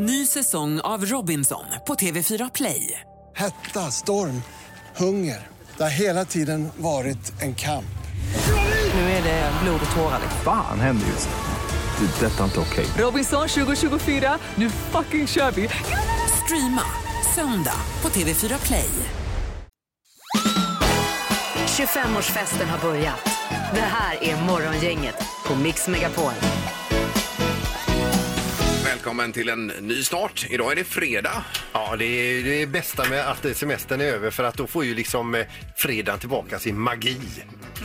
Ny säsong av Robinson på TV4 Play. Hetta, storm, hunger. Det har hela tiden varit en kamp. Nu är det blod och tårar. Fan händer just nu. Det. är Detta är inte okej. Robinson 2024, nu fucking kör vi! Streama söndag på TV4 Play. 25-årsfesten har börjat. Det här är Morgongänget på Mix Megapol. Välkommen till en ny start. Idag är det fredag. Ja, det är det bästa med att semestern är över för att då får ju liksom eh, fredagen tillbaka sin magi.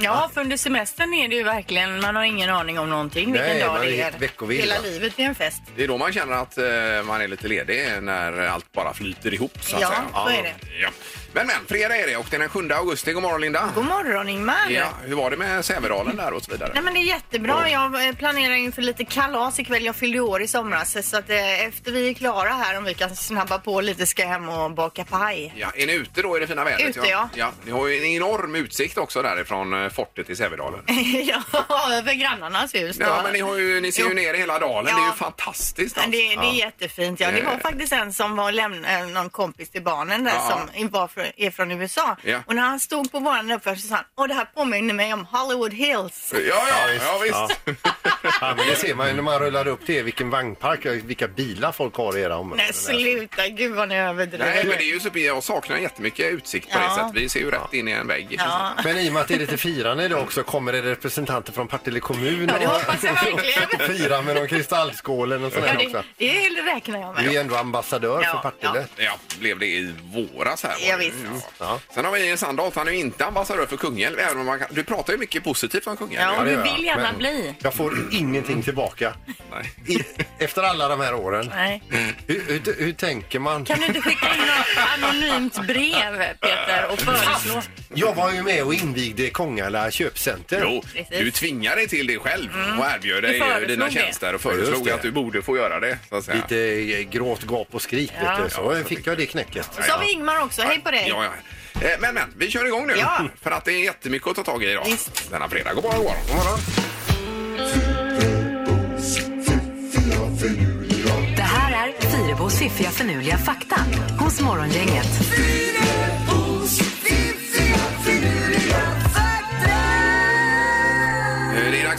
Ja, för under semestern är det ju verkligen, man har ingen aning om någonting vilken Nej, man dag är det är. veckovill, Hela va? livet är en fest. Det är då man känner att eh, man är lite ledig när allt bara flyter ihop så att Ja, säga. så är det. Ja. Men men, fredag är det och det är den 7 augusti. God morgon Linda. God morgon Ingmar! Ja, hur var det med Sävedalen där och så vidare? Nej men det är jättebra. Jag eh, planerar inför lite kalas ikväll. Jag fyllde år i somras så att eh, efter vi är klara här om vi kan snabba på lite ska jag hem och baka paj. Ja, är ni ute då i det fina vädret? Ute, ja. ja. Ni har ju en enorm utsikt också därifrån eh, fortet till Sävedalen. ja, över grannarnas hus då. Ja, men ni, har ju, ni ser ju ner i hela dalen. Ja. Det är ju fantastiskt. Alltså. det, det är jättefint. Ja. Det var faktiskt en som var lämna, eh, någon kompis till barnen där Ja. som var från, är från USA. Ja. Och när han stod på våran uppförsel så sa han, åh det här påminner mig om Hollywood Hills. Ja, ja, ja, visst. visst. Ja, men det ser man ju när man rullar upp det, vilken vagnpark, vilka bilar folk har i era områden. Nej sluta, gud vad ni överdriver. Nej, men det är ju super. Jag saknar jättemycket utsikt på Ja. det sättet. Vi ser ju rätt in i en vägg. Ja. Men i och med att det är lite firande idag också, kommer det representanter från Partille kommun Ja, det och hoppas jag verkligen. fira med någon kristallskål och sånt Ja, där det, också? det räknar jag Du är med. ju ändå ambassadör Ja, för Partille. Ja, blev det i våras här? var Ja, det. visst. Ja. Sen har vi Sandholt, han är ju inte ambassadör för Kungälv, även om man kan, du pratar ju mycket positivt om Kungälv. Ja, det du vill gärna Men bli. Jag får ingenting tillbaka. Nej. I, efter alla de här åren. Nej. Hur, hur, hur tänker man? Kan du inte skicka in något anonymt brev Peter och föreslå? Jag var ju med och invigde Kongala köpcenter. Jo, Precis. du tvingar dig till det själv och erbjöd Du dig föreslog dina det. tjänster och just föreslog det. att du borde få göra det. Så att säga. Lite eh, gråt, gap och skrik. Ja. Vet du. Så fick jag det knäcket. Så har vi Ingmar också, hej på dig. Ja, ja. Eh, Men, men, vi kör igång nu. Ja. För att det är jättemycket att ta tag i idag. Visst. Denna fredag. God morgon, god morgon. God morgon. Det här är Fyrebos fiffiga förnuliga fakta hos Morgongänget.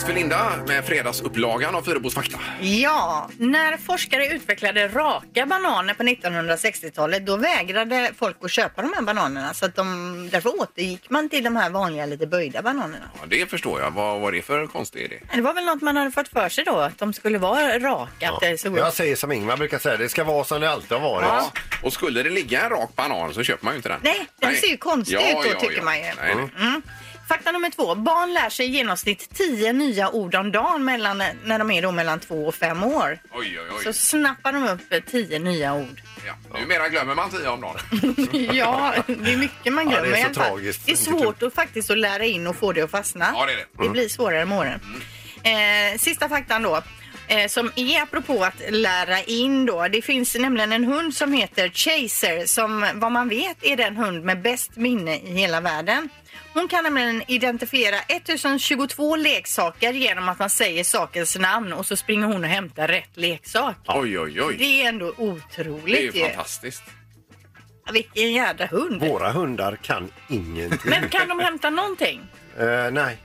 För Linda med fredagsupplagan av Fyrebos fakta. Ja, när forskare utvecklade raka bananer på 1960-talet då vägrade folk att köpa de här bananerna så att de, därför återgick man till de här vanliga lite böjda bananerna. Ja, det förstår jag. Vad var det för konstig idé? Det var väl något man hade fått för sig då, att de skulle vara raka, att det såg Jag säger som Ingmar brukar säga, det ska vara som det alltid har varit. Ja. Och skulle det ligga en rak banan så köper man ju inte den. Nej, den ser ju konstig ut då, tycker man ju. Nej, nej. Mm. Fakta nummer två. Barn lär sig i genomsnitt 10 nya ord om dagen mellan, när de är då mellan två och fem år. Oj, oj, oj. Så snappar de upp 10 nya ord. Ja. Numera glömmer man tio om dagen. ja, det är mycket man Ja, glömmer. det är så tragiskt. Det är svårt att faktiskt att lära in och få det att fastna. Ja, det är det. Det blir svårare med åren. Eh, sista faktan då. Eh, som är apropå att lära in då. Det finns nämligen en hund som heter Chaser som vad man vet är den hund med bäst minne i hela världen. Hon kan nämligen identifiera 1022 leksaker genom att man säger sakens namn och så springer hon och hämtar rätt leksak. Oj, oj, oj. Det är ändå Det är otroligt ju ju. fantastiskt. Vilken jädra hund. Våra hundar kan ingenting. Men kan de hämta någonting? Eh, nej.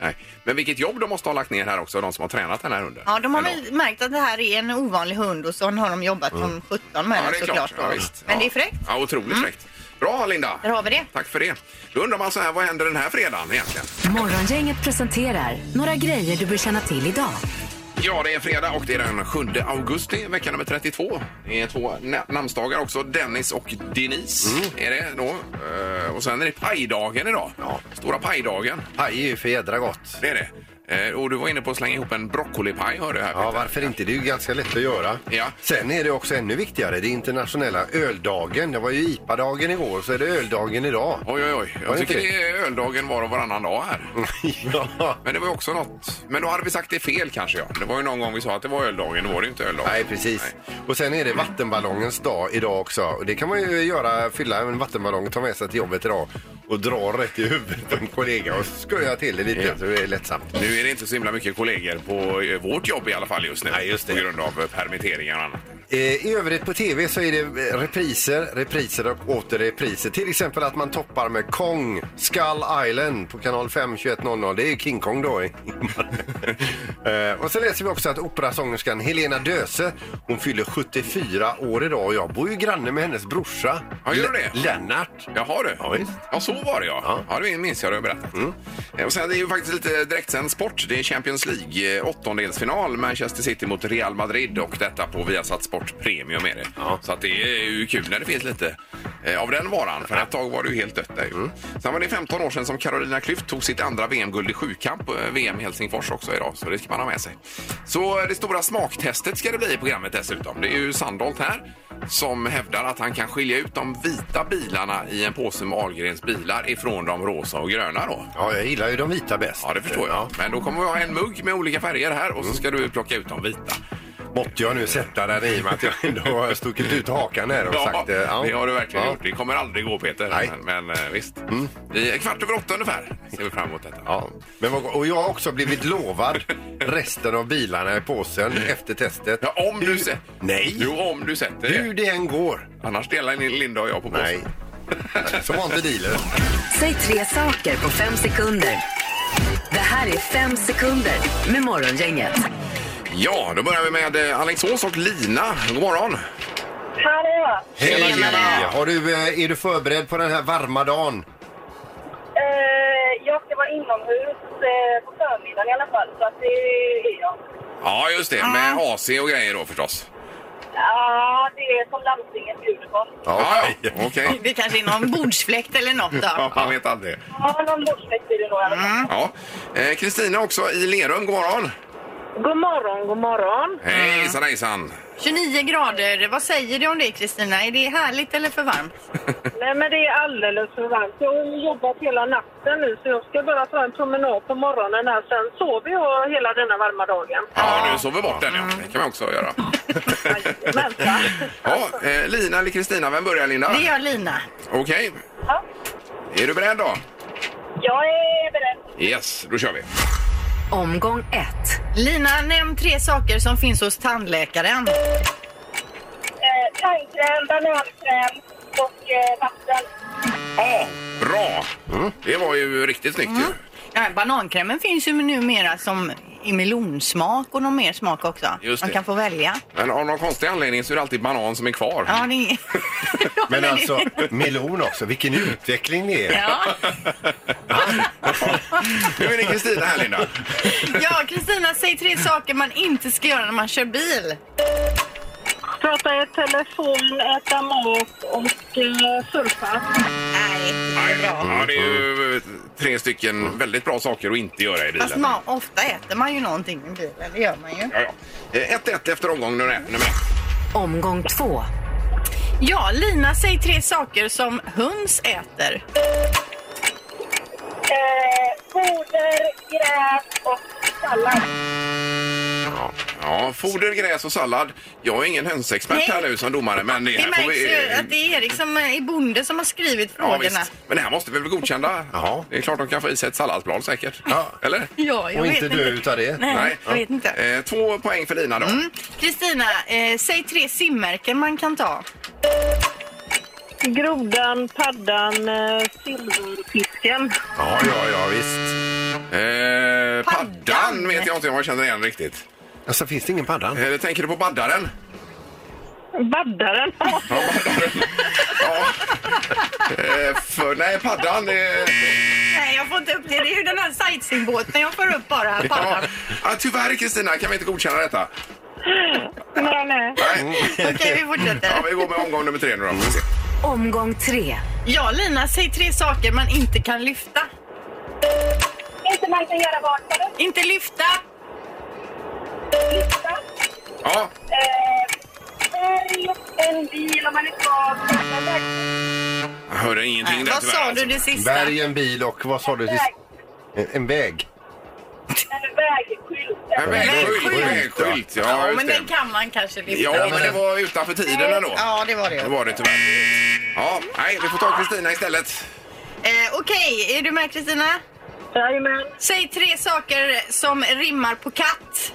Nej. Men vilket jobb de måste ha lagt ner här också, de som har tränat den här hunden. Ja, de har Ändå. väl märkt att det här är en ovanlig hund och så har de jobbat som 17 med Ja, den det är såklart. då. Ja, visst. Men ja. det är fräckt. Ja, otroligt fräckt. Bra, Linda. Där har vi det. Tack för det. Då undrar man så här, vad händer den här fredagen egentligen? Morgongänget presenterar några grejer du bör känna till idag. Ja, det är fredag och det är den 7 augusti, vecka nummer 32. Det är två na- namnsdagar också, Dennis och Denise är det då. Eh, och sen är det pajdagen idag. Ja. Stora pajdagen, Paj är ju för jädra gott. det är det. Eh, och du var inne på att slänga ihop en broccolipaj, hörde jag här. Ja, Peter. varför inte? Det är ju ganska lätt att göra. Ja. Sen är det också ännu viktigare, det är internationella öldagen. Det var ju IPA-dagen igår, så är det öldagen idag. Oj, oj, oj. Var Jag det tycker inte? det är öldagen var och varannan dag här. ja. Men det var ju också något... Men då hade vi sagt det fel kanske, ja. Det var ju någon gång vi sa att det var öldagen, då var det ju inte öldagen. Nej, precis. Och sen är det vattenballongens dag idag också. Och det kan man ju göra, fylla en vattenballong och ta med sig till jobbet idag och dra rätt i huvudet på en kollega och skoja till det lite så det är lättsamt. Nu är det inte så himla mycket kollegor på eh, vårt jobb i alla fall just nu. Nej, just det. På grund av eh, permitteringar och annat. Eh, I övrigt på tv så är det eh, repriser, repriser och åter repriser. Till exempel att man toppar med Kong, Skull Island på kanal 5 21.00. Det är King Kong då. eh, och så läser vi också att operasångerskan Helena Döse, hon fyller 74 år idag och jag bor ju granne med hennes brorsa. Ja, gör du det? Le- Lennart. Jaha du. Ja, visst. Ja, så var det ja. Ja, det minns jag du har berättat. Eh, Och sen det är ju faktiskt lite direktsänd sport. Det är Champions League åttondelsfinal. Manchester City mot Real Madrid och detta på Viasat Sport Premium är det. Så att det är ju kul när det finns lite eh, av den varan. För ett tag var det ju helt dött där ju. Sen var det 15 år sedan som Carolina Klüft tog sitt andra VM-guld i sjukamp. eh, VM i Helsingfors också idag. Så det ska man ha med sig. Så eh, det stora smaktestet ska det bli i programmet dessutom. Det är ju Sandholt här som hävdar att han kan skilja ut de vita bilarna i en påse med Ahlgrens bilar ifrån de rosa och gröna då. Ja, jag gillar ju de vita bäst. Ja, det förstår jag. Men då kommer vi ha en mugg med olika färger här och så ska du plocka ut de vita. Måtte jag nu sätta den i och med att jag ändå har stuckit ut hakan här och sagt eh, Ja, det har du verkligen Ja. gjort. Det kommer aldrig gå Peter. Nej. Men, men eh, visst. Vi är kvart över åtta ungefär ser vi fram emot detta. Ja, men och jag har också blivit lovad resten av bilarna i påsen efter testet. Ja, om du sätter... Nej, Jo, om du sätter hur det. det än går. Annars delar ni Linda och jag på påsen. Nej. Så var inte dealer. Säg tre saker på fem sekunder. Det här är fem sekunder med Morgongänget. Ja, då börjar vi med eh, Alingsås och Lina. God morgon! Hallå! Hej! Tjena. Har du, eh, är du förberedd på den här varma dagen? Eh, jag ska vara inomhus eh, på förmiddagen i alla fall, så att det är jag. Ja, just det. Med AC och grejer då förstås. Ja, det är som landstinget bjuder på. Ja, ja. okej. Det kanske är någon bordsfläkt eller något då. Ja, man vet aldrig. Ja, någon bordsfläkt blir det nog i alla fall. Ja. Eh, Kristina också i Lerum, god morgon! God morgon, god morgon. Hejsan hejsan! 29 grader, vad säger du om det Kristina? Är det härligt eller för varmt? Nej, men det är alldeles för varmt. Jag har jobbat hela natten nu, så jag ska bara ta en promenad på morgonen här. Sen sover jag hela denna varma dagen. Ja, du sover bort den ja. Det kan man också göra. Ja, eh, Lina eller Kristina, vem börjar Linda? Det gör Lina. Okej, Ja, är du beredd då? jag är beredd. Yes, då kör vi. Omgång ett. Lina, nämn tre saker som finns hos tandläkaren. Eh, tandkräm, banankräm och eh, vatten. Ja, bra! Det var ju riktigt snyggt ju. Ja, banankrämen finns ju numera som i melonsmak och någon mer smak också. Just Man det. kan få välja. Men av någon konstig anledning så är det alltid banan som är kvar. Ja, det är... Men alltså, melon också. Vilken utveckling det är. Ja. Nu är det Kristina här Linda. ja, Kristina, säg tre saker man inte ska göra när man kör bil. Prata i telefon, äta mat och eh, surfa. Nej, det är bra. Ja, det är ju eh, tre stycken väldigt bra saker att inte göra i bilen. Fast man, ofta äter man ju någonting i bilen, det gör man ju. Ja, ja. Eh, 1-1 efter omgång nummer ett. Nummer ett. Omgång två. Ja, Lina, säg tre saker som höns äter. Eh, foder, gräs och sallad. Ja. ja, foder, gräs och sallad. Jag är ingen hönsexpert Nej. här nu som domare, men det Det här märks vi... ju att det är Erik som är bonde som har skrivit Ja, frågorna. visst. Men det här måste vi väl godkända? Ja. Det är klart de kan få i sig ett salladsblad säkert. Ja. Eller? Ja, jag Och vet inte dö utav det. Nej, jag vet inte. Eh, två poäng för Lina då. Kristina, eh, säg tre simmärken man kan ta. Grodan, paddan, eh, silverfisken. Ja, ja, ja, visst. Eh, paddan Paddan. vet jag inte om jag känner igen riktigt. Alltså, finns det ingen paddan? Eh, tänker du på baddaren? Baddaren. Ja, baddaren. ja. Eh, för, nej, paddan det... Nej, jag får inte upp det. Det är ju den här sightseeingbåten jag får upp bara. Ja. Paddan. Ja, tyvärr Kristina kan vi inte godkänna detta. nej, nej. Nej. Okej, vi fortsätter. Ja, vi går med omgång nummer tre nu då. Får vi se. Omgång tre. Ja, Lina, säg tre saker man inte kan lyfta. Inte man kan göra vad? Inte lyfta. Ja, berg, en bil om man är väg- jag hörde ingenting där Vad tyvärr. sa du alltså. det sista? Berg, en bil och vad sa du? Väg. En, en väg. En vägskylt. En vägskylt. Vägskylt. Vägskylt, ja, Ja, just men det. den kan man kanske lyfta. Ja, men det var utanför tiden ändå. Ja, det var Det det. var det tyvärr. Ja, nej, vi får ta Kristina istället. Eh, Okej, är du med Kristina? Jajamän. Säg tre saker som rimmar på katt.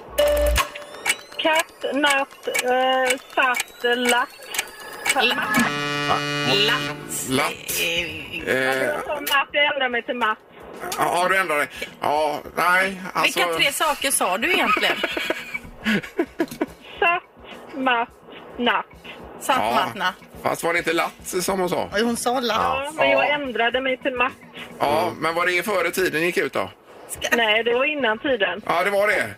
Katt, natt, eh, satt, latt. Latt. Latt. Latt. Eh, Eh, Jag sa natt, jag ändrar mig till matt. ja, du ändrar dig. Ja, nej. Alltså, Vilka tre saker sa du egentligen? Satt, matt, natt. Satt Ja. Matna. Fast var det inte latt som hon sa? Hon sa latt. Ja, men jag ändrade mig till matt. Ja, men var det före tiden gick ut då? Nej, det var innan tiden. Ja, det var det.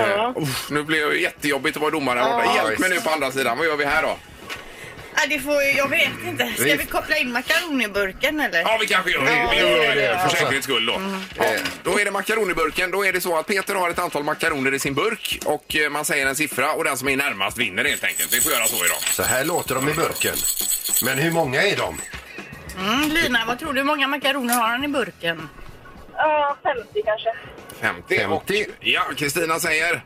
Ja. Eh, uff, nu blir det jättejobbigt att vara domare. Ja, Hjälp mig nu på andra sidan. Vad gör vi här då? Nej, det får, jag vet inte. Ska Vi- vi koppla in makaroniburken eller? Ja, vi kanske gör det. Ja, Vi gör det för säkerhets skull då. Ja, Eh, då är det makaroniburken. Då är det så att Peter har ett antal makaroner i sin burk och eh, man säger en siffra och den som är närmast vinner helt enkelt. Vi får göra så idag. Så här låter de i burken. Men hur många är de? Mm, Lina, vad tror du? Hur många makaroner har han i burken? Ja, 50 kanske. 50. 50. Och, ja, Kristina säger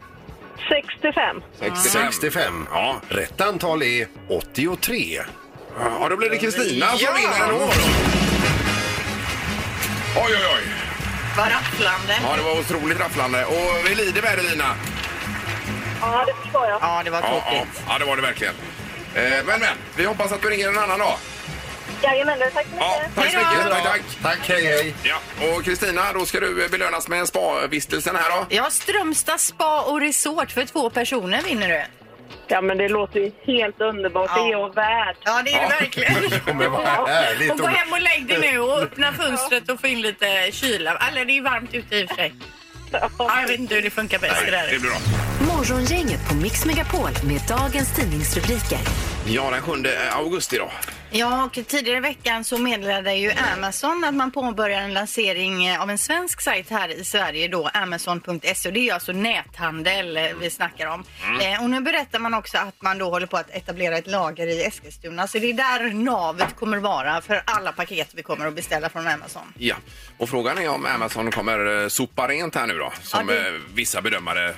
65. 65. 65. Ja. Rätt antal är 83. ja, då blir det Kristina som Ja. vinner ändå. då. Oj, oj, oj. Vad rafflande. Ja, det var otroligt rafflande. Och vi lider med det, Lina. Ja, det förstår jag. Ja, det var Ja, ja, tråkigt. ja, det var det verkligen. Eh, Men, men, vi hoppas att du ringer en annan dag. Jajamän, tack så Ja, mycket. tack så mycket. Tack, tack. Tack, hej hej. Ja, och Kristina, då ska du belönas med en spa-vistelsen här då. Ja, Strömstad spa och resort för två personer vinner du. Ja, men det låter ju helt underbart. Det är jag värd. Ja, det är Ja. det verkligen. Men vad härligt. Och gå hem och lägg dig nu och öppna fönstret och få in lite kyla. Eller det är ju varmt ute i och för sig. Ja, jag vet inte hur det funkar bäst det Det där. blir bra. Morgongänget på Mix Megapol med dagens tidningsrubriker. Ja, den 7 augusti då. Ja, och tidigare i veckan så meddelade ju Amazon att man påbörjar en lansering eh, av en svensk sajt här i Sverige då, Amazon.se. Det är alltså näthandel eh, vi snackar om. Eh, och nu berättar man också att man då håller på att etablera ett lager i Eskilstuna. Så det är där navet kommer vara för alla paket vi kommer att beställa från Amazon. Ja, och frågan är om Amazon kommer sopa rent här nu då, som Ja, det- vissa bedömare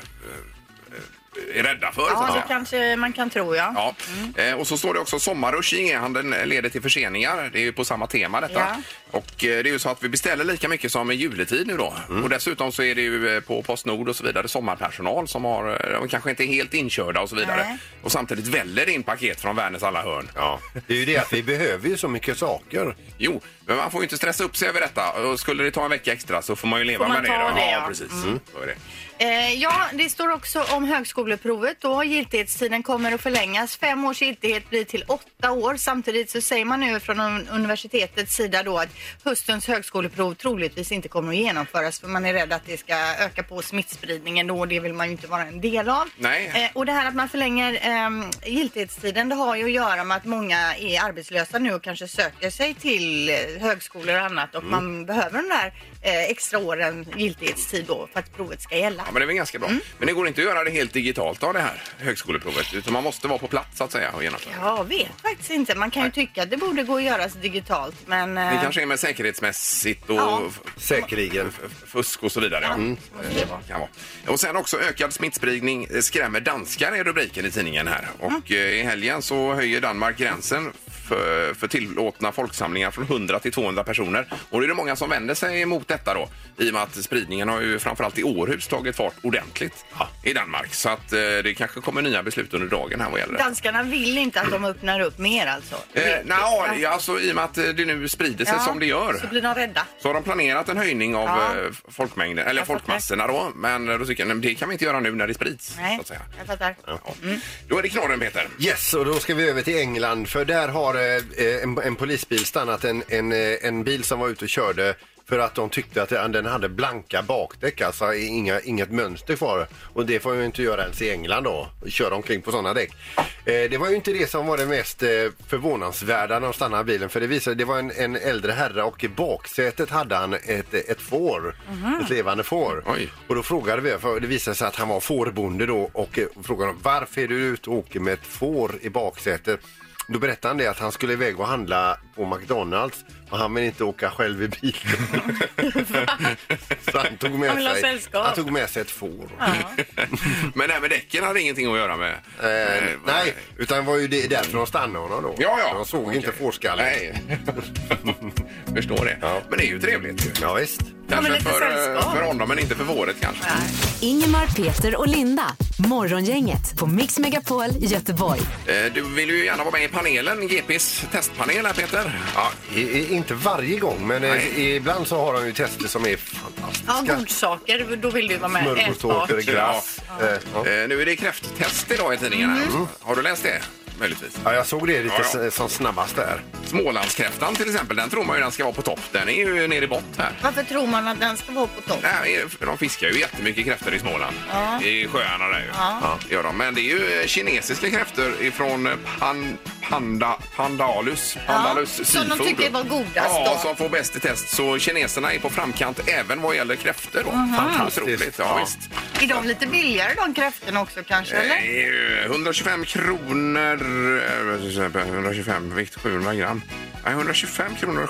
är rädda för. så Ja, det kanske man kan tro, ja. Ja. Eh, och så står det också sommarrush i e-handeln leder till förseningar. Det är ju på samma tema detta. Ja. Och eh, det är ju så att vi beställer lika mycket som i juletid nu då. Och dessutom så är det ju eh, på Postnord och så vidare sommarpersonal som har, eh, de kanske inte är helt inkörda och så vidare. Nej. Och samtidigt väller det in paket från världens alla hörn. Ja, det är ju det att vi behöver ju så mycket saker. Jo, men man får ju inte stressa upp sig över detta. Och skulle det ta en vecka extra så får man ju leva Får man med det. ta då. det, ja, ja. precis. Så är det. Eh, ja, det står också om högskoleprovet. Då. Giltighetstiden kommer att förlängas. Fem års giltighet blir till åtta år. Samtidigt så säger man nu från un- universitetets sida då att höstens högskoleprov troligtvis inte kommer att genomföras för man är rädd att det ska öka på smittspridningen då och det vill man ju inte vara en del av. Nej. Eh, och det här att man förlänger eh, giltighetstiden det har ju att göra med att många är arbetslösa nu och kanske söker sig till eh, högskolor och annat och man behöver den där eh, extra åren giltighetstid då för att provet ska gälla. Ja, men det är väl ganska bra. Mm. Men det går inte att göra det helt digitalt av det här högskoleprovet. Utan man måste vara på plats så att säga och genomföra. Jag vet faktiskt inte. Man kan ju tycka att det borde gå att göras digitalt men... Det eh, kanske är med säkerhetsmässigt och Ja. Säkerligen. f- fusk och så vidare. Ja. måste det vara. Kan vara. Och sen också ökad smittspridning eh, skrämmer danskar är rubriken i tidningen här. Och eh, i helgen så höjer Danmark gränsen för, för tillåtna folksamlingar från 100 till 200 personer. Och det är det många som vänder sig emot detta då. I och med att spridningen har ju framförallt i Århus tagit fart ordentligt i Danmark. Så att eh, det kanske kommer nya beslut under dagen här vad gäller det. Danskarna vill inte att de öppnar upp mer alltså? Eh, nej, ja, alltså i och med att eh, det nu sprider sig Ja, som det gör. Så blir de rädda. Så har de planerat en höjning av Ja. eh, folkmängden, eller folkmassorna då. Men då tycker jag, nej, det kan vi inte göra nu när det sprids. Nej, Så att säga. jag fattar. Ja. Då är det knorren Peter. Yes, och då ska vi över till England för där har eh, en, en polisbil stannat en, en, eh, en bil som var ute och körde för att de tyckte att den hade blanka bakdäck, alltså inga, inget mönster kvar. Och det får ju inte göra ens i England då, köra omkring på sådana däck. Eh, det var ju inte det som var det mest eh, förvånansvärda när de stannade bilen för det visade det var en, en äldre herre och i baksätet hade han ett, ett får, ett levande får. Oj. Och då frågade vi, för det visade sig att han var fårbonde då och eh, frågade varför är du ute och åker med ett får i baksätet? Då berättade han det att han skulle iväg och handla på McDonalds och han vill inte åka själv i bilen. Så han tog med Han vill ha sig, sällskap. han tog med sig ett får. Men det här med däcken hade ingenting att göra med. Eh, nej, utan var ju det därför de stannade honom då. Ja, ja. De såg inte Okej. fårskallen. Nej. Förstår det. Ja. Men det är ju trevligt ju. Ja, visst. Kanske lite för, eh, sällskap. för honom men inte för våret kanske. Ingemar, Peter och Linda. Morgongänget på Mix Megapol Göteborg. Eh, Du vill ju gärna vara med i panelen, GPs testpanel här Peter. Ja, i, i, inte varje gång, men eh, ibland så har de ju tester som är fantastiska. Ja, godsaker, då vill du vara med. Smörgåstårtor, Ätbart. glass. Eh, ja. Eh, Nu är det kräfttest idag i tidningen. här. Har du läst det? Möjligtvis. Ja, jag såg det lite Ja, ja. s- som snabbast där. Smålandskräftan till exempel, den tror man ju den ska vara på topp. Den är ju nere i bott här. Varför tror man att den ska vara på topp? Nej, de fiskar ju jättemycket kräftor i Småland. Ja. I sjöarna där ju. Ja. det Gör de. Men det är ju kinesiska kräftor ifrån pan, panda, Pandalus. Pandalus Ja, som de Seafood. tycker var godast Ja, då. som får bäst i test. Så kineserna är på framkant även vad gäller kräftor då. Fantastiskt. Otroligt, ja, Ja. visst. Är de lite billigare de kräftorna också kanske? Eller? Eh, 125 kronor, 125 vikt 700 gram. Nej, 125 kronor.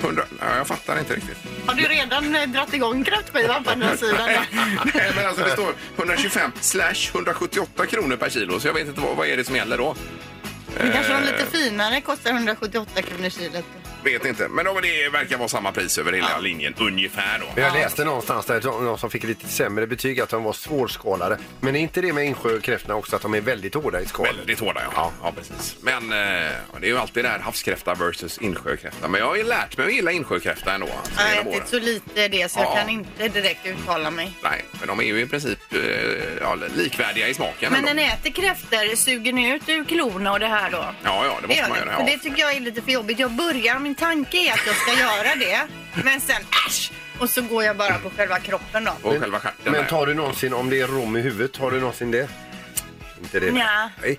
100, ja, jag fattar inte riktigt. Har du redan eh, dratt igång kräftskivan på andra sidan? Nej, men alltså det står 125 slash 178 kronor per kilo, så jag vet inte vad, vad är det som gäller då. Men kanske de Eh. lite finare kostar 178 kronor kilot. Vet inte, men då, det verkar vara samma pris över hela linjen ungefär då. Jag läste någonstans där någon som fick lite sämre betyg att de var svårskalade. Men är inte det med insjökräftorna också att de är väldigt hårda i skalet? Väldigt hårda, ja. ja. precis. Men eh, det är ju alltid det här havskräfta versus insjökräfta. Men jag har ju lärt mig att gilla insjökräfta ändå. alltså, Jag har genom ätit så lite det så jag Ja. kan inte direkt uttala mig. Nej, men de är ju i princip eh, ja, likvärdiga i smaken. Men ändå. den äter kräftor, suger ni ut ur klorna och det här då? Ja, ja, det måste man ni. göra. För Ja. det tycker jag är lite för jobbigt. Jag börjar, min tanke är att jag ska göra det. Men sen äsch! Och så går jag bara på själva kroppen då. Och själva stjärten. Men tar du någonsin, om det är rom i huvudet, har du någonsin det? Inte det? Nja. Nej.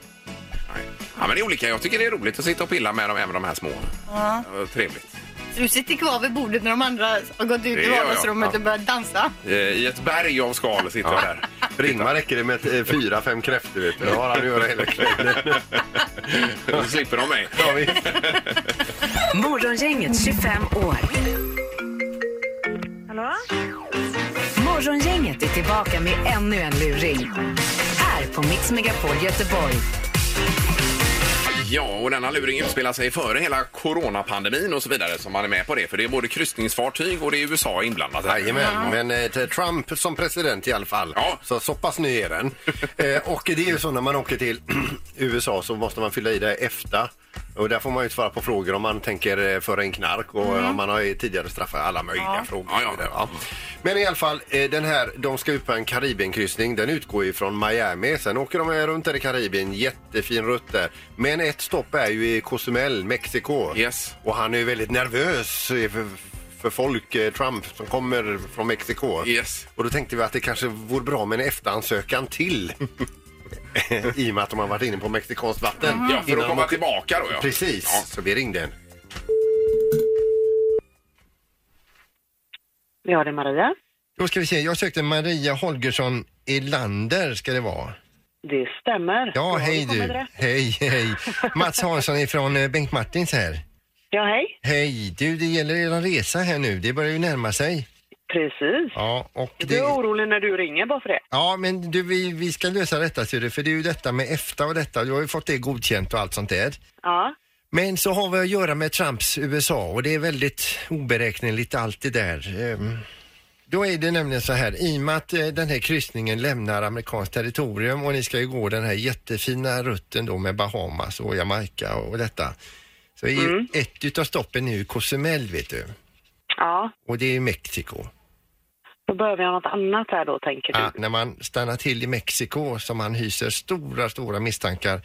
Nej. Ja, men det är olika. Jag tycker det är roligt att sitta och pilla med dem, även de här små. Ja. Trevligt. Så du sitter kvar vid bordet när de andra har gått ut Det i gör jag, vardagsrummet ja. och börjat dansa? Eh, I ett berg av skal sitter jag där. För Ingmar räcker det med eh, fyra, fem kräftor. Vet du. Det har han att göra hela kvällen. Då slipper de mig. Ja, visst. Morgongänget 25 år. Hallå? Morgongänget är tillbaka med ännu en luring. Här på Mix Megapol Göteborg. Ja, och denna luring utspelar sig före hela coronapandemin och så vidare som man är med på det. För det är både kryssningsfartyg och det är USA inblandat. här. Jajamän, men eh, till Trump som president i alla fall. Ja. Så så pass ny är den. eh, och det är ju så när man åker till USA så måste man fylla i det EFTA. Och där får man ju svara på frågor om man tänker eh, föra in knark och om man har tidigare straffat alla möjliga frågor. Ja, ja. ja. Men i alla fall, eh, den här, de ska ut på en Karibienkryssning. Den utgår ju från Miami. Sen åker de runt där i Karibien. Jättefin rutt där. Men ett stopp är ju i Cozumel, Mexiko. Yes. Och han är ju väldigt nervös eh, för, för folk, eh, Trump, som kommer från Mexiko. Yes. Och då tänkte vi att det kanske vore bra med en efteransökan till. I och med att de har varit inne på mexikanskt vatten. Ja, för Innan att de komma åker- tillbaka då ja. Precis, Ja. så vi ringde en. Ja, det är Maria. Då ska vi se, jag sökte Maria Holgersson Elander ska det vara. Det stämmer. Ja, hej det kommer du. rätt. Hej, hej. Mats Hansson ifrån eh, Bengt Martins här. Ja, hej. Hej, du det gäller er resa här nu. Det börjar ju närma sig. Precis. Ja, och Du det... är orolig när du ringer bara för det. Ja, men du, vi, vi ska lösa detta, ser du, för det är ju detta med EFTA och detta. Du har ju fått det godkänt och allt sånt där. Ja. Men så har vi att göra med Trumps USA och det är väldigt oberäkneligt allt det där. Ehm, Då är det nämligen så här, i och med att eh, den här kryssningen lämnar amerikanskt territorium och ni ska ju gå den här jättefina rutten då med Bahamas och Jamaica och detta. Så är ju ett utav stoppen nu Cozumel vet du. Ja. Och det är ju Mexiko. Då behöver jag något annat här då, tänker du. Ja, när man stannar till i Mexiko som han hyser stora, stora misstankar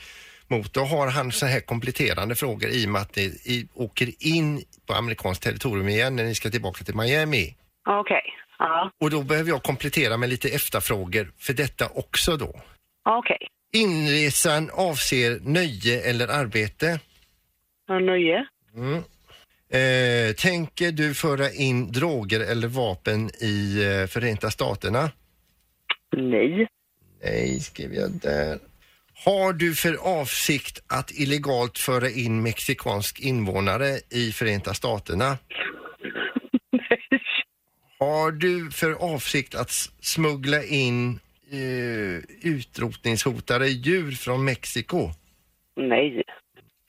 mot, då har han så här kompletterande frågor i och med att ni i, åker in på amerikanskt territorium igen när ni ska tillbaka till Miami. Okej. Ja. Och då behöver jag komplettera med lite efterfrågor för detta också då. Okej. Inresan avser nöje eller arbete. Ja, Nöje. Eh, tänker du föra in droger eller vapen i eh, Förenta Staterna? Nej. Nej, skrev jag där. Har du för avsikt att illegalt föra in mexikansk invånare i Förenta Staterna? Har du för avsikt att smuggla in eh, utrotningshotade djur från Mexiko? Nej.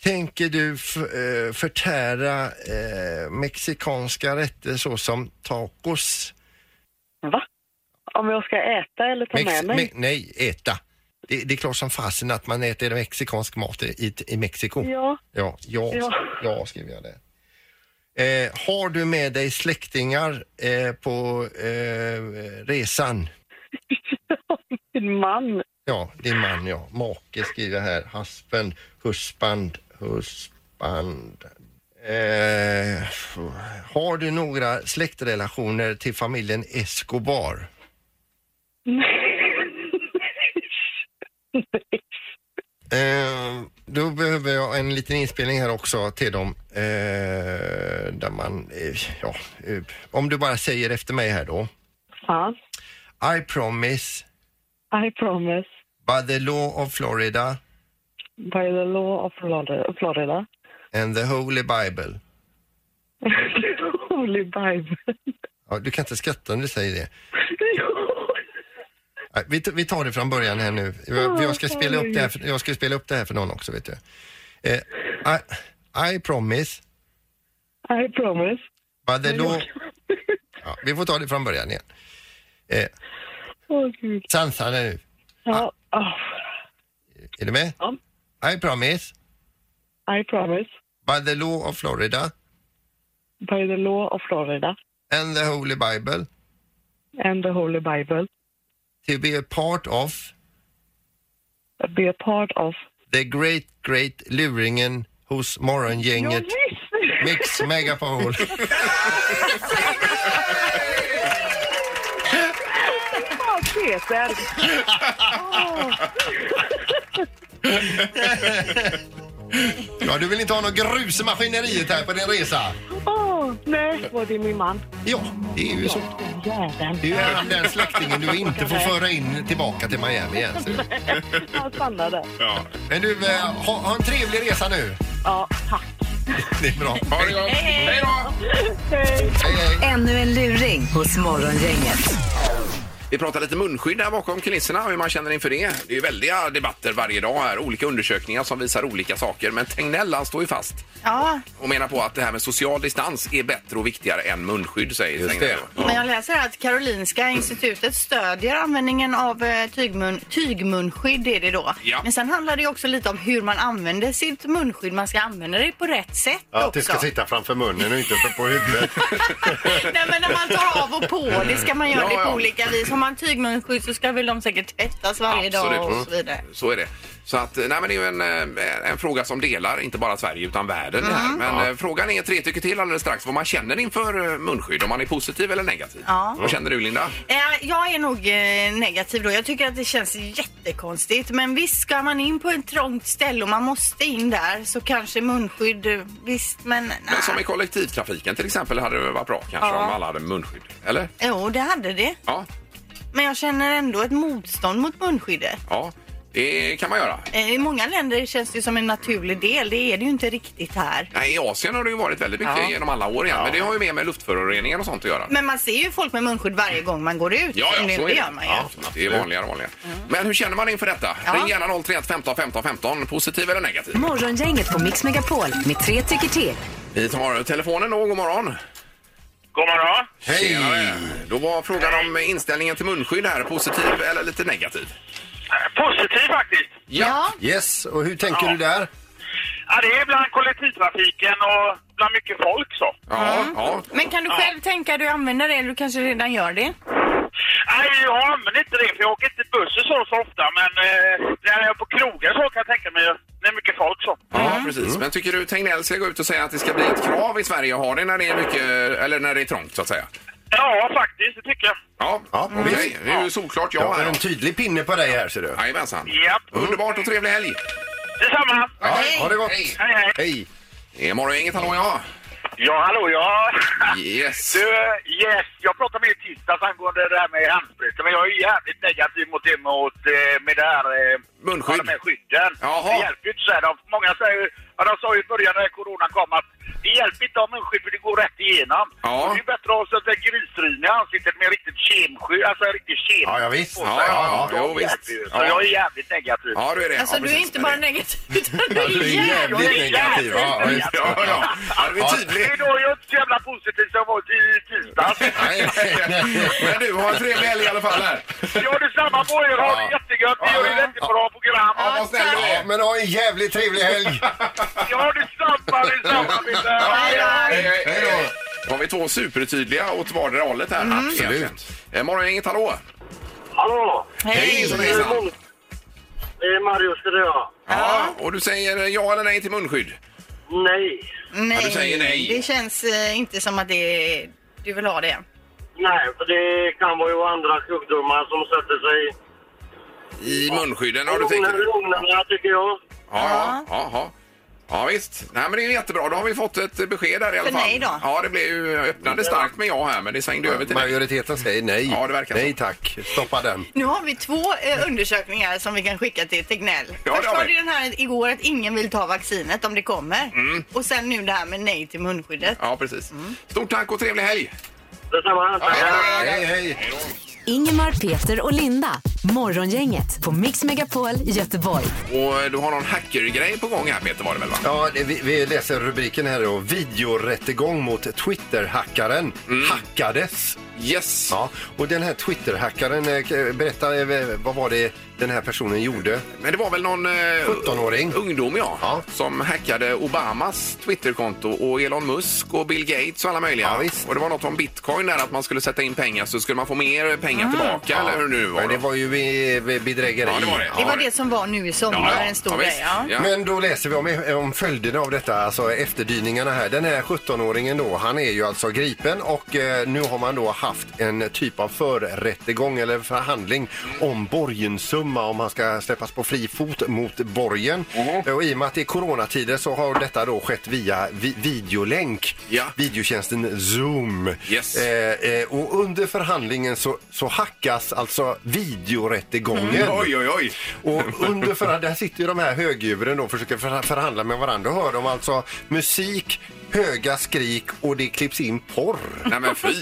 Tänker du eh, förtära eh, mexikanska rätter såsom tacos? Va? Om jag ska äta eller ta Mex- med mig? me- nej, äta. Det, det är klart som fasen att man äter mexikansk mat i, i Mexiko. Ja. Ja, ja, Ja. ja skriver jag det. Eh, har du med dig släktingar eh, på eh, resan? Min man. Ja, din man ja. Make skriver jag här. Husband, husband, husband. Eh, har du några släktrelationer till familjen Escobar? Eh, då behöver jag en liten inspelning här också till dem. Eh, där man, eh, ja, eh, om du bara säger efter mig här då. Fan. I promise I promise by the law of Florida by the law of Florida, and the holy bible. Holy Bible. Ja, du kan inte skratta när du säger det. Vi, tar det från början här nu. Jag, jag, ska spela upp det här för, jag ska spela upp det här för någon också, vet du. Eh, I, I promise I promise. by the law... Ja, vi får ta det från början igen. Eh, gud. sansa nu. Ja. Oh. Är du med? Ja. I promise. I promise. By the law of Florida. By the law of Florida. And the holy bible. And the Holy Bible. To be a part of. Be a part of. The great, great luringen hos morgongänget. Mix Megapol. Peter. Ja, du vill inte ha något grus i maskineriet här på din resa? Åh, nej, var det min man? Ja, det är ju så. Jäveln. Det är ju den släktingen du inte får föra in tillbaka till Miami igen. ser du. Han stannade. Ja. Men du, eh, ha, ha en trevlig resa nu. Ja, tack. Det är bra. Ha det gott. Hej då! Hej. Hej, hej. Ännu en luring hos Morgongänget. Vi pratar lite munskydd här bakom kulisserna, hur man känner inför det. Det är ju väldiga debatter varje dag här, olika undersökningar som visar olika saker. Men Tegnell han står ju fast Ja, och menar på att det här med social distans är bättre och viktigare än munskydd, säger Just Tegnell. det. men jag läser här att Karolinska institutet stödjer användningen av eh, tygmun, tygmunskydd. Är det då. Ja. Men sen handlar det ju också lite om hur man använder sitt munskydd. Man ska använda det på rätt sätt Ja, också. att det ska sitta framför munnen och inte på huvudet. Nej, men när man tar av och på, det ska man göra Ja, det på ja. olika vis. Har man tygmunskydd så ska väl de säkert tvättas varje dag och så vidare. Så är det. Så att, nej men det är ju en, eh, en fråga som delar, inte bara Sverige utan världen det här. Mm. Men eh, frågan är tre tycker till alldeles strax vad man känner inför eh, munskydd, om man är positiv eller negativ. Ja. Vad känner du Linda? Eh, Jag är nog eh, negativ då. Jag tycker att det känns jättekonstigt. Men visst, ska man in på ett trångt ställe och man måste in där så kanske munskydd, eh, visst men... nej. Men som i kollektivtrafiken till exempel hade det varit bra kanske Ja. om alla hade munskydd. Eller? Jo, det hade det. Ja. Men jag känner ändå ett motstånd mot munskyddet. Ja, det kan man göra. Eh, I många länder känns det som en naturlig del. Det är det ju inte riktigt här. Nej, I Asien har det ju varit väldigt mycket Ja. genom alla år igen. Men det har ju mer med luftföroreningar och sånt att göra. Men man ser ju folk med munskydd varje gång man går ut. Ja, ja, Nu, så är det det. gör man ju. Ja, det är vanligare och vanligare. Men hur känner man inför detta? Ja. Ring gärna 031 15 15 15. Positiv eller negativ? Morgongänget på Mix Megapol med tre tycker till. Vi tar telefonen då. God morgon. God morgon. Tjenare. Då var frågan om inställningen till munskydd här. Positiv eller lite negativ? Positiv faktiskt. Ja. Yes, och hur tänker du där? Ja, det är bland kollektivtrafiken och bland mycket folk så. Ja, ja. Men kan du själv tänka dig att använda det? Eller du kanske redan gör det? Nej, jag använder inte det för jag åker inte bussen så, så ofta. Men eh, när jag är på krogen så kan jag tänka mig när det är mycket folk så. Ja, precis. Men tycker du Tegnell ska gå ut och säga att det ska bli ett krav i Sverige att ha det när det är mycket, eller när det är trångt så att säga? Ja, faktiskt. Det tycker jag. Ja, Ja, okej. Det är ju solklart ja Jag har här. en tydlig pinne på dig här ser du. Jajamensan. Japp. Underbart och trevlig helg. Detsamma. Ja, ha det gott. Hej. Hej, hej. Hej. Det är morgongänget, hallå ja. Ja, hallå, ja. Yes. Du, eh, yes, jag pratade med i tisdags angående det här med handsprit. Men jag är jävligt negativ mot det mot, eh, med det här... eh, Munskydd. här skydden. Jaha. Det hjälper ju inte så här. Många säger, ja, de sa ju i början när coronan kom att det hjälper inte ha munskydd för det går rätt igenom. Ja. Och Det är bättre att ha sånt där grisryn i ansiktet med riktigt kemskydd, alltså en riktig kem. Ja, ja, visst. Ja, ja, ja, jo, det visst. Så Ja. jag är jävligt negativ. Ja, du är det. Alltså ja, du är inte bara negativ utan du Ja, du är jävligt jävligt negativ. Ja, ja. Ja, ja. ja det är Det tydligt. är då jag är inte så jävla positiv som jag var i tisdags. Men du, har en trevlig helg i alla fall här. Ja, detsamma på er. Ha det jättegött. Ni gör ju jättebra program. Ja, vad snäll du är. men ha en jävligt trevlig helg. Ja, detsamma, detsamma. Hej, då. Då har vi två supertydliga åt vardera hållet här. Absolut. Egentligen. Eh, Morgongänget, hallå! Hallå! Hej! hejsan. Det är Mario ska jag. Ja, och du säger ja eller nej till munskydd? Nej. Nej, Ja, du säger nej. det känns eh, inte som att det, du vill ha det. Nej, för det kan vara ju andra sjukdomar som sätter sig I munskydden har du tänkt? lungorna, tycker jag. Ja, ja, ja, ja. Ja visst. Nej men det är jättebra. Då har vi fått ett besked där i alla För fall. nej då? Ja det blev ju öppnade starkt med ja här men det svängde över till nej. Majoriteten säger nej. Ja, det verkar nej så. tack. Stoppa den. Nu har vi två eh, undersökningar som vi kan skicka till Tegnell. Ja, Först har var vi. det den här igår att ingen vill ta vaccinet om det kommer. Och sen nu det här med nej till munskyddet. Ja precis. Stort tack och trevlig helg! Detsamma. Hej, hej. Ingemar, Peter och Linda. Morgongänget på Mix Megapol Göteborg. Och du har någon hackergrej på gång här Peter var det väl va? Ja, det- vi, vi läser rubriken här då. Videorättegång mot Twitter-hackaren. Hackades. Yes! Ja, och den här Twitter-hackaren, eh, berätta eh, vad var det den här personen gjorde? Men det var väl någon eh, 17-åring. ungdom ja, Ja. som hackade Obamas Twitterkonto och Elon Musk och Bill Gates och alla möjliga. Ja, visst. och det var något om bitcoin där att man skulle sätta in pengar så skulle man få mer pengar tillbaka eller hur det nu var. Men det då. var ju bedrägeri. Ja, det var det. Det var det som var nu i sommar, Ja, ja. en stor grej. Ja. Ja. Men då läser vi om, om följderna av detta, alltså efterdyningarna här. Den här 17-åringen då, han är ju alltså gripen och eh, nu har man då haft en typ av förrättegång eller förhandling om borgensumma om han ska släppas på fri fot mot borgen. Mhm. Och i och med att det är coronatider så har detta då skett via vi videolänk. Ja. Videotjänsten Zoom. Yes. Eh, eh, och under förhandlingen så, så hackas alltså videorättegången. Oj, oj, oj. Och under förra, där sitter ju de här högdjuren och försöker förha- förhandla med varandra. Då hör de alltså musik, höga skrik och det klipps in porr. Nej men fy.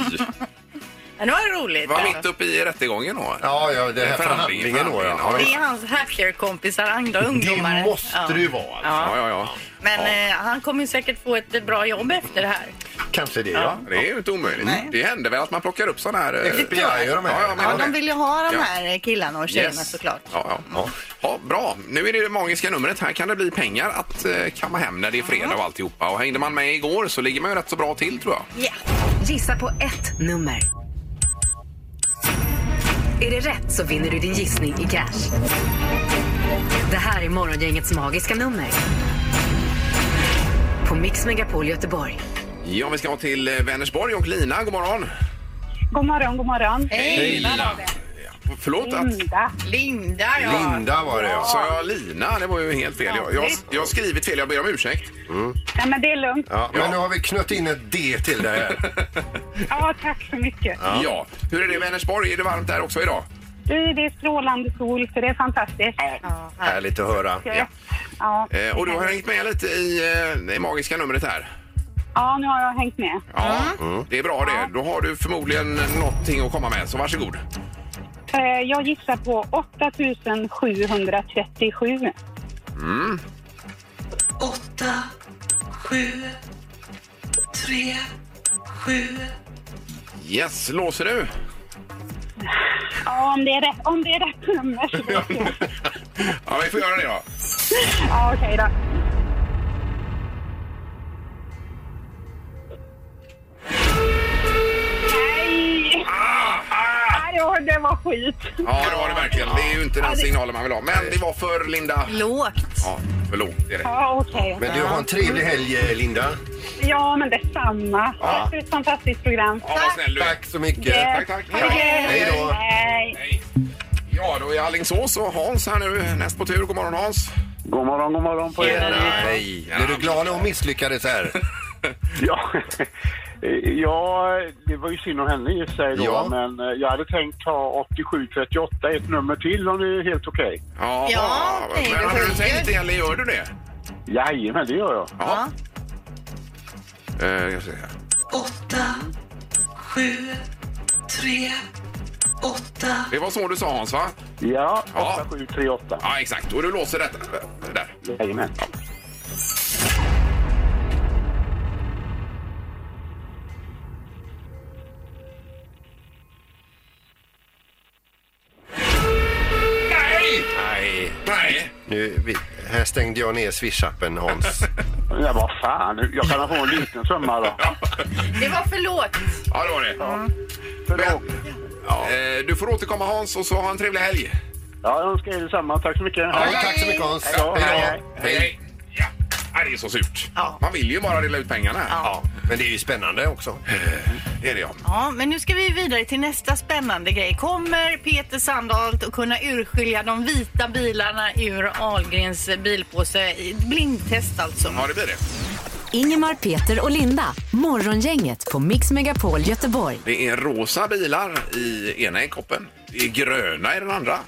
Men det var roligt. Var mitt uppe i rättegången då? Ja, ja, det här Förhandlingen, förhandlingen då. Ja. Det är hans hackerkompisar, andra ungdomar. Det måste Ja. det ju vara. Alltså. Ja, ja, ja. Men eh, han kommer ju säkert få ett bra jobb efter det här. Kanske det, ja. Det är ju inte omöjligt. Nej. Det händer väl att man plockar upp sådana här... eh, FBI gör de här. Ja, menar Ja, de vill ju ha de Ja. här killarna och tjejerna Yes. såklart. Ja, ja. Ja. ja, bra. Nu är det det magiska numret. Här kan det bli pengar att eh, kamma hem när det är fredag och alltihopa. Och hängde man med igår så ligger man ju rätt så bra till tror jag. Ja. Gissa på ett nummer. Är det rätt så vinner du din gissning i cash. Det här är Morgongängets magiska nummer. På Mix Megapol Göteborg. Ja, vi ska till eh, Vänersborg och Lina. God morgon. God morgon, god morgon. Hej! Ja, Förlåt att... Linda. Linda, ja. Linda var det, ja. Sa jag Lina? Det var ju helt fel. Jag, jag, jag har skrivit fel. Jag ber om ursäkt. Ja, men det är lugnt. ja. Men Ja. nu har vi knött in ett D till det här. Ja, tack så mycket. Ja. Hur är det i Vänersborg? Är det varmt där också idag? Du, det är strålande sol, så det är fantastiskt. Ja, här. Härligt att höra. Ja. Ja, Eh, och du har hängt med lite i eh, det magiska numret här. ja nu har jag hängt med. Ja, det är bra det. Då har du förmodligen någonting att komma med, så varsågod. Eh, Jag gissar på 8737. åtta, sju, tre, sju. Yes, låser du? Ja, om det är rätt, om det är rätt nummer så vet jag. Ja, vi får göra det då. Ja, okej då. Skit. Ja, det var det verkligen. Det är ju inte den signalen man vill ha. Men det var för Linda. Lågt. Ja, för lågt är det. Ja, okej. Men du har en trevlig helg, eh, Linda. Ja, men detsamma. Tack för ett fantastiskt program. Ja, vad snäll du är. Tack så mycket. Tack, tack. Ha det gött. Hej då. Hej. Hej. Ja, då är Alingsås och Hans här nu näst på tur. God morgon Hans. God morgon, god morgon på er. Nej. Är du glad att hon misslyckades här? Ja, ja, det var ju synd om henne i och sig då, Ja. men eh, jag hade tänkt ta 8738, ett nummer till om det är helt okej. Ja, Ja, okej, men då hade du tänkt det eller gör du det? Jajamän, det gör jag. Ja. Eh, jag ska se här. åtta, sju, tre, åtta. Det var så du sa Hans va? Ja, Ja. 8, 7, 3, 8. Ja, exakt. Och du låser detta där. Jajamän. Nu, vi, här stängde jag ner swishappen Hans. Ja, vad fan. Jag kan få en liten summa då. Det var för lågt. Ja, det var det. Förlåt. Ja. Eh, du får återkomma Hans och så ha en trevlig helg. Ja, jag önskar er detsamma. Tack så mycket. Ja, tack så mycket Hans. Hej då. Hej. Hej, Hej, hej. Ja. Ja, det är så surt. Ja. Man vill ju bara dela ut pengarna. Ja, men det är ju spännande också. Det är det ja. Ja, men nu ska vi vidare till nästa spännande grej. Kommer Peter Sandholt att kunna urskilja de vita bilarna ur Ahlgrens bilpåse? I ett Blindtest alltså. Ja, det blir det. Ingemar, Peter och Linda. Morgongänget på Mix Megapol Göteborg. Det är rosa bilar i ena koppen. Det är gröna i den andra.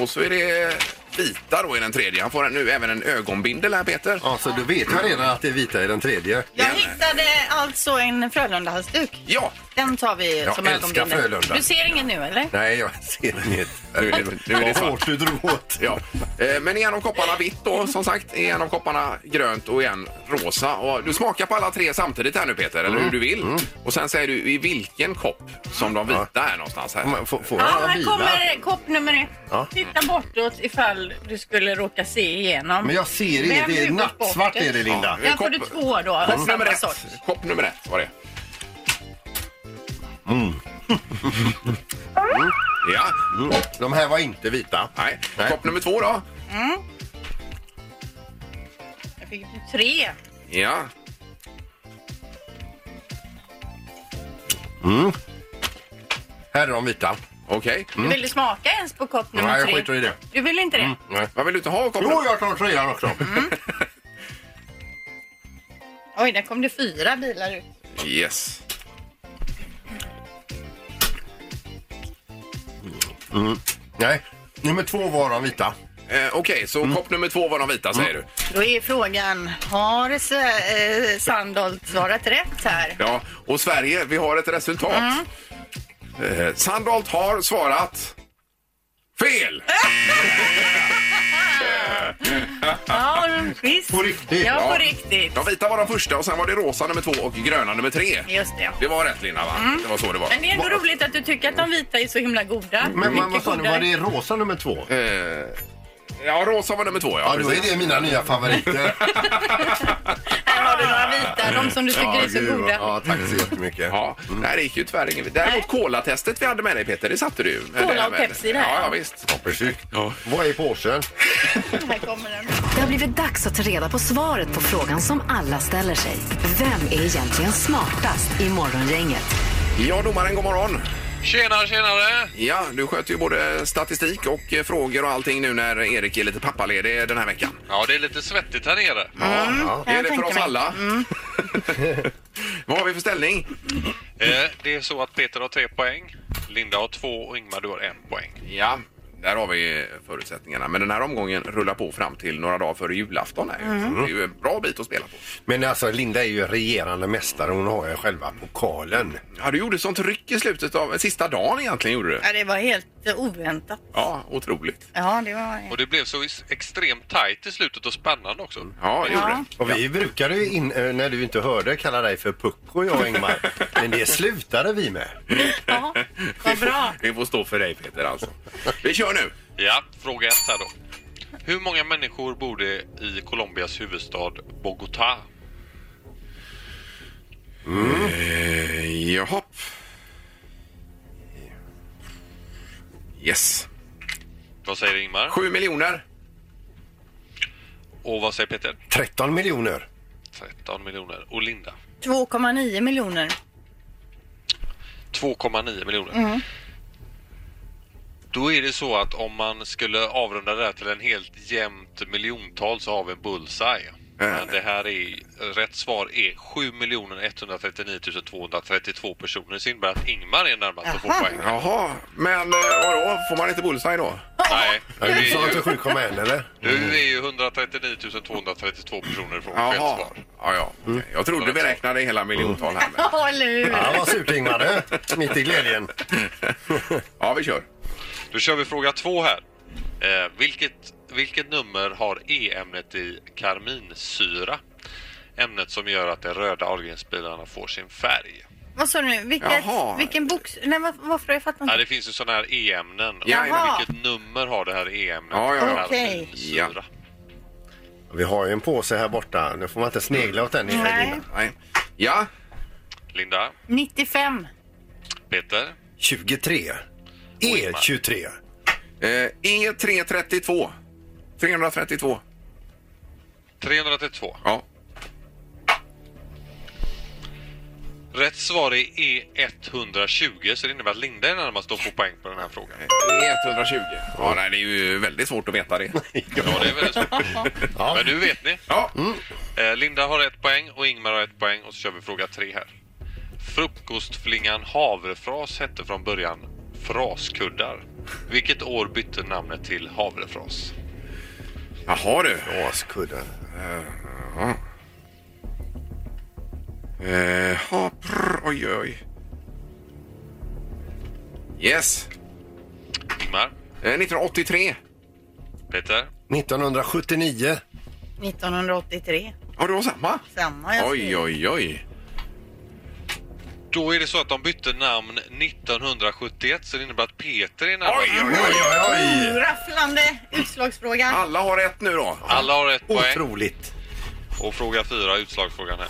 Och så är det vita då i den tredje. Han får nu även en ögonbindel här Peter. Ja, så du vet jag redan att det är vita i den tredje. Jag hittade alltså en Frölunda-halsduk. Ja, Den tar vi Jag som älskar ögonbindel. Frölunda. Du ser ingen nu eller? Nej, jag ser inget. Nu är det- nu är det Vad svart. hårt du drog åt. Ja, eh, men i en av kopparna vitt då som sagt, i en av kopparna grönt och i en rosa. Och du smakar på alla tre samtidigt här nu Peter, eller hur du vill. Och sen säger du i vilken kopp som de vita är någonstans här. Man får, får Ja, jag här kommer kopp nummer ett. Ja. Titta bortåt ifall du skulle råka se igenom. Men jag ser inget. Det är nattsvart är det Linda. Där får du två då. av Kopp nummer ett. sort. Kopp nummer ett var det. Ja, Mm. De här var inte vita. nej. Nej. Kopp nummer två då. Jag fick ju tre. Ja, Här är de vita. okej. Vill du smaka ens på kopp nummer Nej, jag tre? skiter i det. Du vill inte det? Nej. Vad vill du inte ha kopp Jo, nummer? jag tar trean också. Oj, där kom det fyra bilar ut. Yes. Nej, nummer två var de vita. Eh, okej, så Mm. kopp nummer två var de vita säger du. Då är frågan, har eh, Sandholt svarat rätt här? Ja, och Sverige, vi har ett resultat. Mm. Eh, Sandholt har svarat fel. Ja, visst. På riktigt? Ja, på riktigt. De vita var de första och sen var det rosa nummer två och gröna nummer tre. Just det. Det var rätt Linda va? Det var så det var. Men det är ändå roligt att du tycker att de vita är så himla goda. Men vad, vad Mycket sa du, godare. var det rosa nummer två? Eh, ja, rosa var nummer två ja. Ja, då är precis. det mina nya favoriter. Här har du några vita, de som du tycker ja, är så gud, goda. Ja, tack så jättemycket. Ja, nej, det gick ju tyvärr inget. Däremot kolatestet vi hade med dig Peter, det satte du ju. Cola och Pepsi där. Ja, ja visst. Ja, precis. Ja. Vad är påsen? Här kommer den. Det har blivit dags att ta reda på svaret på frågan som alla ställer sig. Vem är egentligen smartast i Morgongänget? Ja, domaren, god morgon. Tjenare, tjenare! Ja, du sköter ju både statistik och eh, frågor och allting nu när Erik är lite pappaledig den här veckan. Ja, det är lite svettigt här nere. Ja, det är jag det för tänker oss mig. alla. Vad har vi för ställning? Eh, det är så att Peter har tre poäng, Linda har två och Ingmar du har en poäng. Ja, där har vi förutsättningarna. Men den här omgången rullar på fram till några dagar före julafton. Här. Mm. Det är ju en bra bit att spela på. Men alltså, Linda är ju regerande mästare. Hon har ju själva pokalen. Ja, du gjorde sånt ryck i slutet av sista dagen egentligen gjorde du. Ja, det var helt eh, oväntat. Ja, otroligt. Ja, det var... Och det blev så extremt tajt i slutet och spännande också. Ja, det gjorde Ja. det. Och vi brukade ju, in, eh, när du inte hörde, kalla dig för Pucko, jag och Ingmar. Men det slutade vi med. Ja, vad bra. Det får stå för dig Peter alltså. Vi kör nu. Ja, fråga ett här då. Hur många människor bor det i Colombias huvudstad Bogotá? Eh, jaha. Yes. Vad säger Ingmar? Sju miljoner. Och vad säger Peter? 13 miljoner. 13 miljoner. Och Linda? 2,9 miljoner. 2,9 miljoner. Då är det så att om man skulle avrunda det här till en helt jämnt miljontal så har vi en bullseye. Men det här är, rätt svar är 7 139 232 personer. Så innebär att Ingmar är närmast att få poäng. Jaha, men eh, vadå? Får man inte bullseye då? Nej, du sa inte ju, 7,1 eller? du är ju 139 232 personer från fel Jaha. svar. Ja, ja. okej. Jag trodde vi räknade hela miljontal här. Men... Ja, eller hur? Ja, vad surt Ingmar. Mitt i glädjen. Ja, vi kör. Då kör vi fråga två här. Eh, vilket, vilket nummer har E-ämnet i karminsyra? Ämnet som gör att de röda Ahlgrensbilarna får sin färg. Vad sa du nu? Vilket, Jaha. vilken box... Nej, var, varför? Jag fattar Ja, inte. det finns ju sådana här E-ämnen. Jaha. Vilket nummer har det här E-ämnet? Ja, ja, ja. Okej. Karminsyra. Vi har ju en påse här borta. Nu får man inte snegla åt den. i Nej. Nej. Ja, Linda, 95. Peter, 23. E23. eh, E332. 332. 332. Ja. Rätt svar är E120 så det innebär att Linda är närmast att få poäng på den här frågan. E120. Ja, nej, det är ju väldigt svårt att veta det. Ja, det är väldigt svårt. Men nu vet ni. Ja. Eh, Linda har ett poäng och Ingmar har ett poäng och så kör vi fråga tre här. Frukostflingan havrefras hette från början fraskuddar. Vilket år bytte namnet till havrefras? Jaha du. Askudden. Ja. Eh, ha, prr, oj, oj. Yes. Ingmar, Eh, 1983. Peter, 1979. 1983. Ja, du har samma? Samma jag Oj, oj, oj. Då är det så att de bytte namn 1971 så det innebär att Peter är närmast. Oj, oj, oj, oj. Rafflande utslagsfråga. Alla har rätt nu då. Alla har ett poäng. Otroligt. Och fråga fyra, utslagsfrågan här.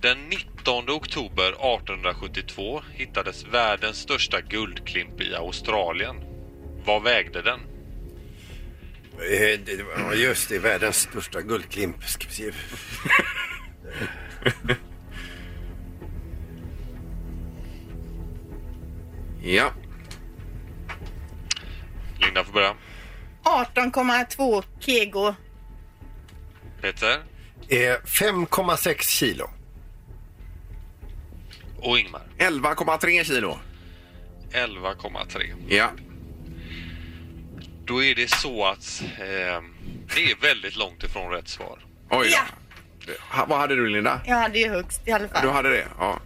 Den 19 oktober 1872 hittades världens största guldklimp i Australien. Vad vägde den? Eh, det- det var- Just det, världens största guldklimp. Ska vi se. Ja. Linda får börja. 18,2 kego. Peter Eh, 5,6 kilo. och Ingmar. 11,3 kilo. 11,3. Ja. Då är det så att eh, det är väldigt långt ifrån rätt svar. Oj då. Ja. Ha, vad hade du, Linda? Jag hade ju högst i alla fall. Du hade det? Ja.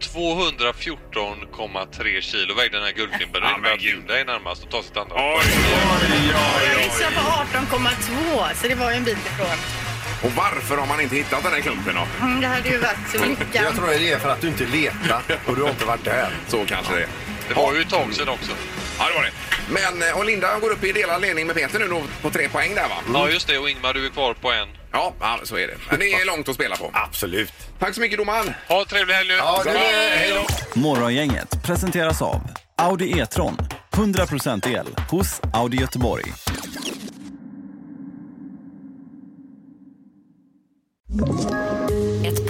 214,3 kilo vägde den här guldklimpen. Ja, men gud. Är närmast att ta sitt andra Oj, poäng. Jag gissade på 18,2 så det var ju en bit ifrån. Och varför har man inte hittat den här klumpen då? Mm, det hade ju varit så Jag tror det är för att du inte letar och du har inte varit där. Så kanske det är. Det var ju ett tag sedan också. Ja, det var det. Men, eh, och Linda går upp i delad ledning med Peter nu då på tre poäng där va? Ja, just det. Och Ingmar, du är kvar på en. Ja, ja, så är det. Men det är långt att spela på. Absolut. Tack så mycket domaren. Ha en trevlig helg nu. Ja, det är, hej då. Morgongänget presenteras av Audi E-tron. 100% el hos Audi Göteborg.